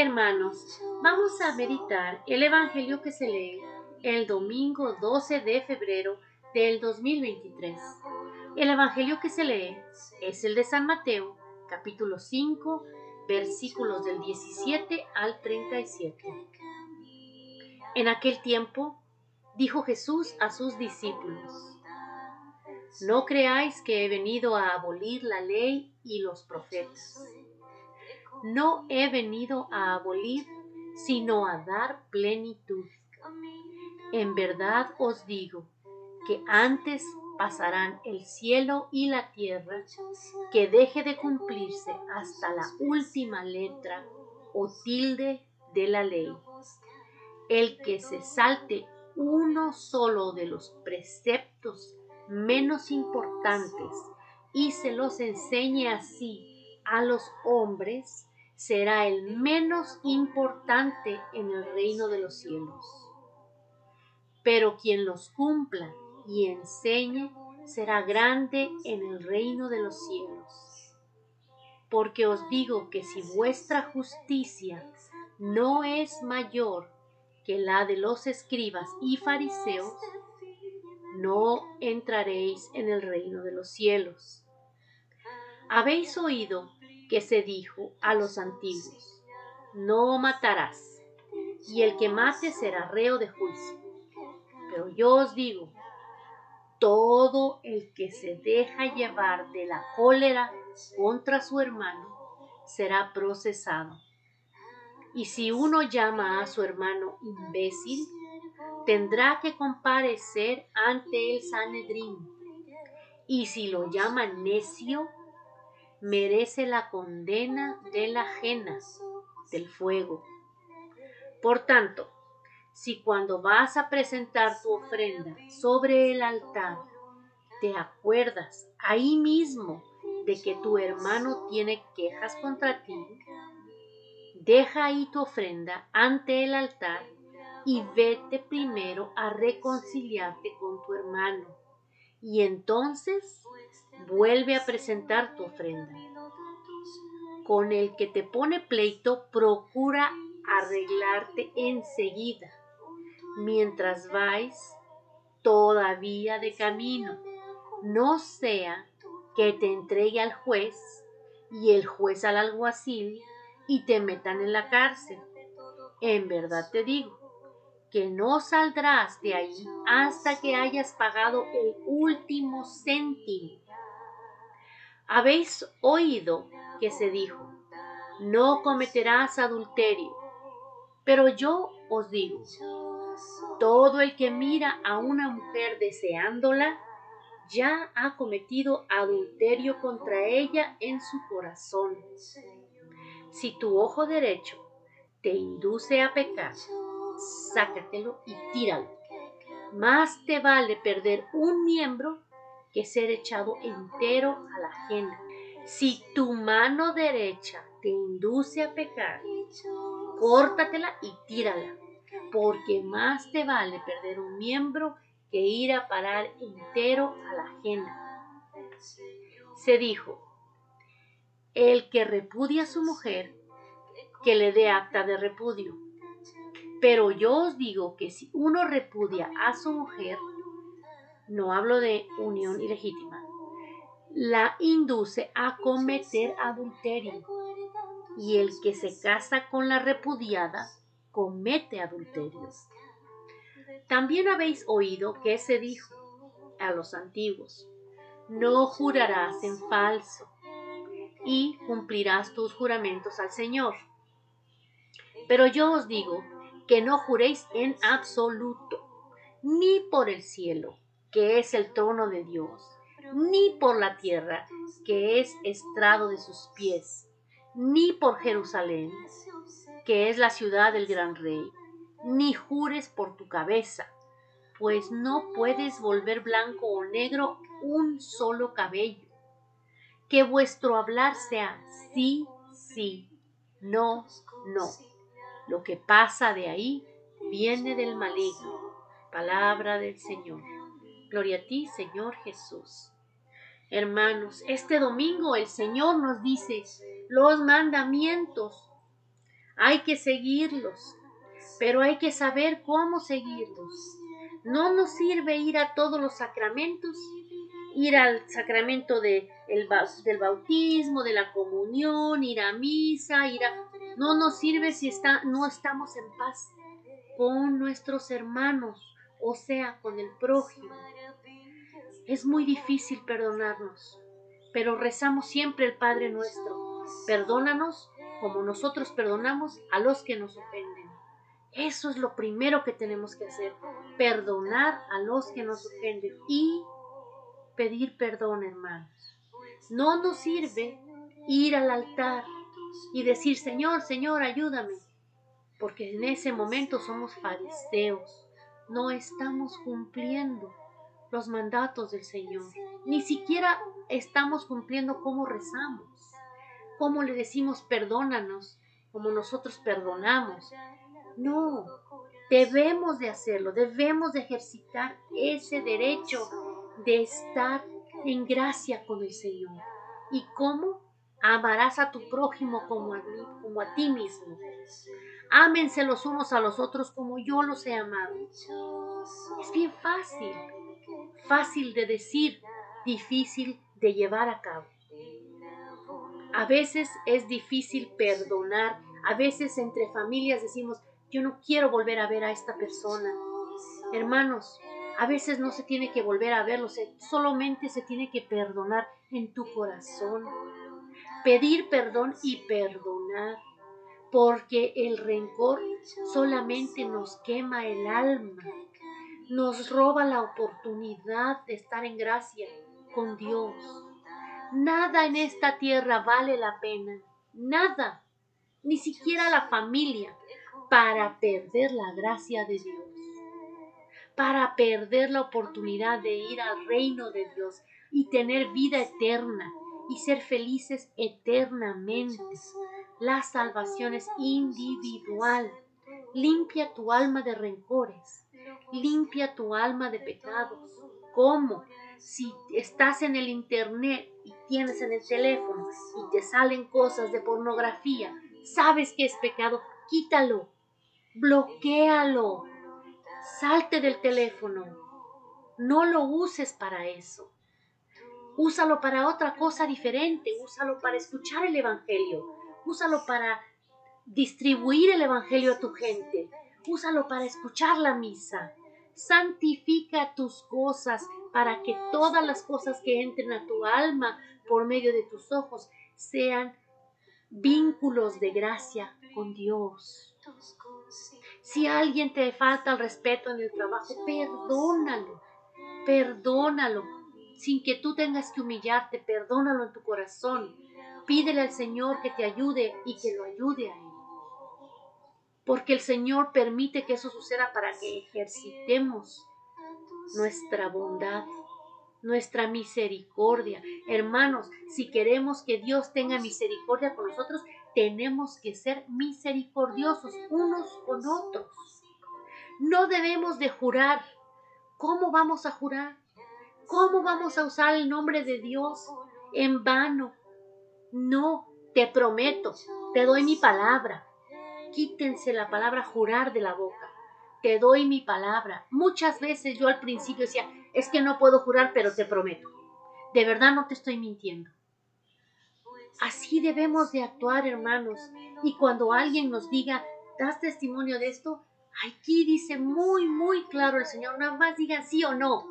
Hermanos, vamos a meditar el Evangelio que se lee el domingo 12 de febrero del 2023. El Evangelio que se lee es el de San Mateo, capítulo 5, versículos del 17 al 37. En aquel tiempo dijo Jesús a sus discípulos, No creáis que he venido a abolir la ley y los profetas. No he venido a abolir, sino a dar plenitud. En verdad os digo que antes pasarán el cielo y la tierra, que deje de cumplirse hasta la última letra o tilde de la ley. El que se salte uno solo de los preceptos menos importantes y se los enseñe así a los hombres, será el menos importante en el reino de los cielos. Pero quien los cumpla y enseñe será grande en el reino de los cielos. Porque os digo que si vuestra justicia no es mayor que la de los escribas y fariseos, no entraréis en el reino de los cielos. Habéis oído que se dijo a los antiguos, no matarás, y el que mate será reo de juicio. Pero yo os digo, todo el que se deja llevar de la cólera contra su hermano será procesado. Y si uno llama a su hermano imbécil, tendrá que comparecer ante el Sanedrín. Y si lo llama necio, merece la condena de la ajena, del fuego. Por tanto, si cuando vas a presentar tu ofrenda sobre el altar, te acuerdas ahí mismo de que tu hermano tiene quejas contra ti, deja ahí tu ofrenda ante el altar y vete primero a reconciliarte con tu hermano. Y entonces vuelve a presentar tu ofrenda. Con el que te pone pleito, procura arreglarte enseguida mientras vais todavía de camino, no sea que te entregue al juez y el juez al alguacil y te metan en la cárcel. En verdad te digo que no saldrás de ahí hasta que hayas pagado el último céntimo. Habéis oído que se dijo, no cometerás adulterio, pero yo os digo, todo el que mira a una mujer deseándola, ya ha cometido adulterio contra ella en su corazón. Si tu ojo derecho te induce a pecar, sácatelo y tíralo. Más te vale perder un miembro que ser echado entero a la ajena. Si tu mano derecha te induce a pecar, córtatela y tírala porque más te vale perder un miembro que ir a parar entero a la ajena. Se dijo, el que repudia a su mujer, que le dé acta de repudio. Pero yo os digo que si uno repudia a su mujer, no hablo de unión ilegítima, la induce a cometer adulterio. Y el que se casa con la repudiada comete adulterio. También habéis oído que se dijo a los antiguos, no jurarás en falso y cumplirás tus juramentos al Señor. Pero yo os digo que no juréis en absoluto, ni por el cielo, que es el trono de Dios, ni por la tierra, que es estrado de sus pies, ni por Jerusalén, que es la ciudad del gran rey, ni jures por tu cabeza, pues no puedes volver blanco o negro un solo cabello. Que vuestro hablar sea sí, sí, no, no. Lo que pasa de ahí viene del maligno. Palabra del Señor. Gloria a ti, Señor Jesús. Hermanos, este domingo el Señor nos dice los mandamientos hay que seguirlos, pero hay que saber cómo seguirlos. No nos sirve ir a todos los sacramentos, ir al sacramento de, el, del bautismo, de la comunión, ir a misa, ir a... No nos sirve si está, no estamos en paz con nuestros hermanos, o sea, con el prójimo. Es muy difícil perdonarnos, pero rezamos siempre el Padre nuestro. Perdónanos como nosotros perdonamos a los que nos ofenden. Eso es lo primero que tenemos que hacer, perdonar a los que nos ofenden y pedir perdón, hermanos. No nos sirve ir al altar y decir, Señor, Señor, ayúdame, porque en ese momento somos fariseos, no estamos cumpliendo los mandatos del Señor, ni siquiera estamos cumpliendo cómo rezamos, cómo le decimos perdónanos, como nosotros perdonamos. No, debemos de hacerlo, debemos de ejercitar ese derecho de estar en gracia con el Señor. ¿Y cómo? Amarás a tu prójimo como a, ti mismo. Ámense los unos a los otros como yo los he amado. Es bien fácil, fácil de decir, difícil de llevar a cabo. A veces es difícil perdonar, a veces entre familias decimos, yo no quiero volver a ver a esta persona. Hermanos, a veces no se tiene que volver a verlo, solamente se tiene que perdonar en tu corazón. Pedir perdón y perdonar, porque el rencor solamente nos quema el alma, nos roba la oportunidad de estar en gracia con Dios. Nada en esta tierra vale la pena, nada, ni siquiera la familia, para perder la gracia de Dios para perder la oportunidad de ir al reino de Dios y tener vida eterna y ser felices eternamente. La salvación es individual. Limpia tu alma de rencores. Limpia tu alma de pecados. ¿Cómo? Si estás en el internet y tienes en el teléfono y te salen cosas de pornografía, sabes que es pecado, quítalo, bloquealo, Salte del teléfono. No lo uses para eso. Úsalo para otra cosa diferente. Úsalo para escuchar el Evangelio. Úsalo para distribuir el Evangelio a tu gente. Úsalo para escuchar la misa. Santifica tus cosas para que todas las cosas que entren a tu alma por medio de tus ojos sean vínculos de gracia con Dios. Si alguien te falta el respeto en el trabajo, perdónalo, perdónalo, sin que tú tengas que humillarte, perdónalo en tu corazón. Pídele al Señor que te ayude y que lo ayude a Él. Porque el Señor permite que eso suceda para que ejercitemos nuestra bondad, nuestra misericordia. Hermanos, si queremos que Dios tenga misericordia con nosotros, tenemos que ser misericordiosos unos con otros. No debemos de jurar. ¿Cómo vamos a jurar? ¿Cómo vamos a usar el nombre de Dios en vano? No, te prometo, te doy mi palabra. Quítense la palabra jurar de la boca. Te doy mi palabra. Muchas veces yo al principio decía, es que no puedo jurar, pero te prometo. De verdad no te estoy mintiendo. Así debemos de actuar, hermanos. Y cuando alguien nos diga, ¿das testimonio de esto? Aquí dice muy, muy claro el Señor, nada más digan sí o no.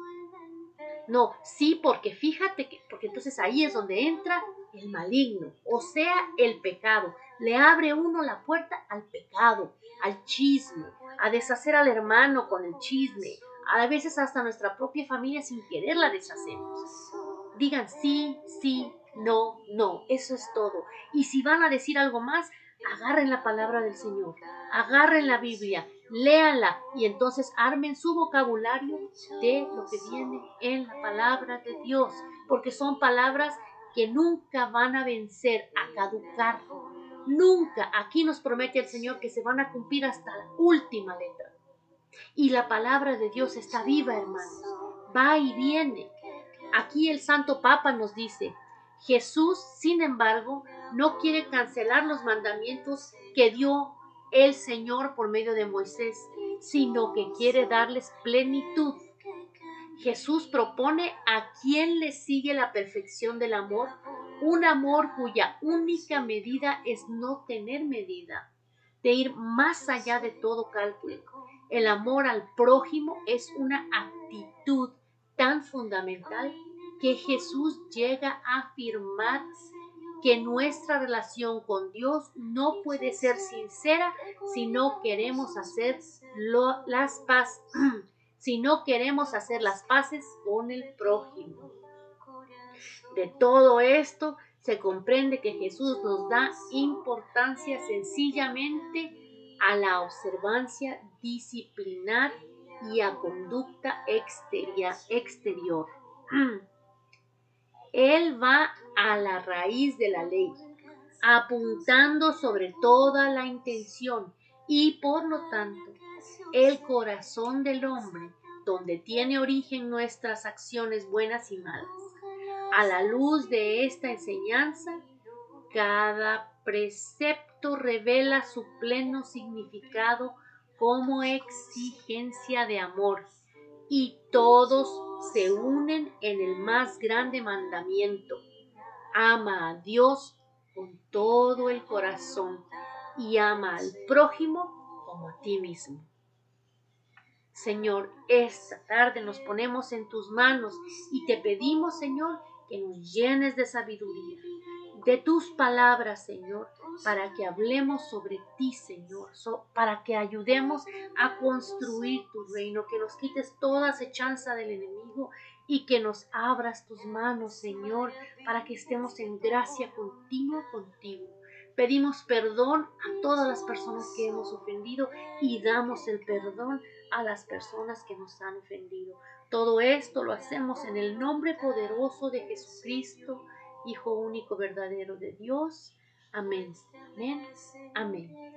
No, sí, porque fíjate que, porque entonces ahí es donde entra el maligno, o sea, el pecado. Le abre uno la puerta al pecado, al chisme, a deshacer al hermano con el chisme, a veces hasta nuestra propia familia sin querer la deshacemos. Digan sí, sí, no, no, eso es todo. Y si van a decir algo más, agarren la palabra del Señor, agarren la Biblia, léanla y entonces armen su vocabulario de lo que viene en la palabra de Dios, porque son palabras que nunca van a vencer, a caducar. Nunca. Aquí nos promete el Señor que se van a cumplir hasta la última letra. Y la palabra de Dios está viva, hermanos. Va y viene. Aquí el Santo Papa nos dice, Jesús, sin embargo, no quiere cancelar los mandamientos que dio el Señor por medio de Moisés, sino que quiere darles plenitud. Jesús propone a quien le sigue la perfección del amor, un amor cuya única medida es no tener medida, de ir más allá de todo cálculo. El amor al prójimo es una actitud tan fundamental que Jesús llega a afirmar que nuestra relación con Dios no puede ser sincera si no queremos hacer las paces, si no queremos hacer las paces con el prójimo. De todo esto se comprende que Jesús nos da importancia sencillamente a la observancia disciplinar y a conducta exterior. Él va a la raíz de la ley, apuntando sobre toda la intención y por lo tanto el corazón del hombre, donde tiene origen nuestras acciones buenas y malas. A la luz de esta enseñanza, cada precepto revela su pleno significado como exigencia de amor y todos se unen en el más grande mandamiento. Ama a Dios con todo el corazón y ama al prójimo como a ti mismo. Señor, esta tarde nos ponemos en tus manos y te pedimos, Señor, que nos llenes de sabiduría, de tus palabras, Señor, para que hablemos sobre ti, Señor, para que ayudemos a construir tu reino, que nos quites toda acechanza del enemigo y que nos abras tus manos, Señor, para que estemos en gracia continua contigo. Pedimos perdón a todas las personas que hemos ofendido y damos el perdón a las personas que nos han ofendido. Todo esto lo hacemos en el nombre poderoso de Jesucristo, Hijo único verdadero de Dios. Amén. Amén. Amén.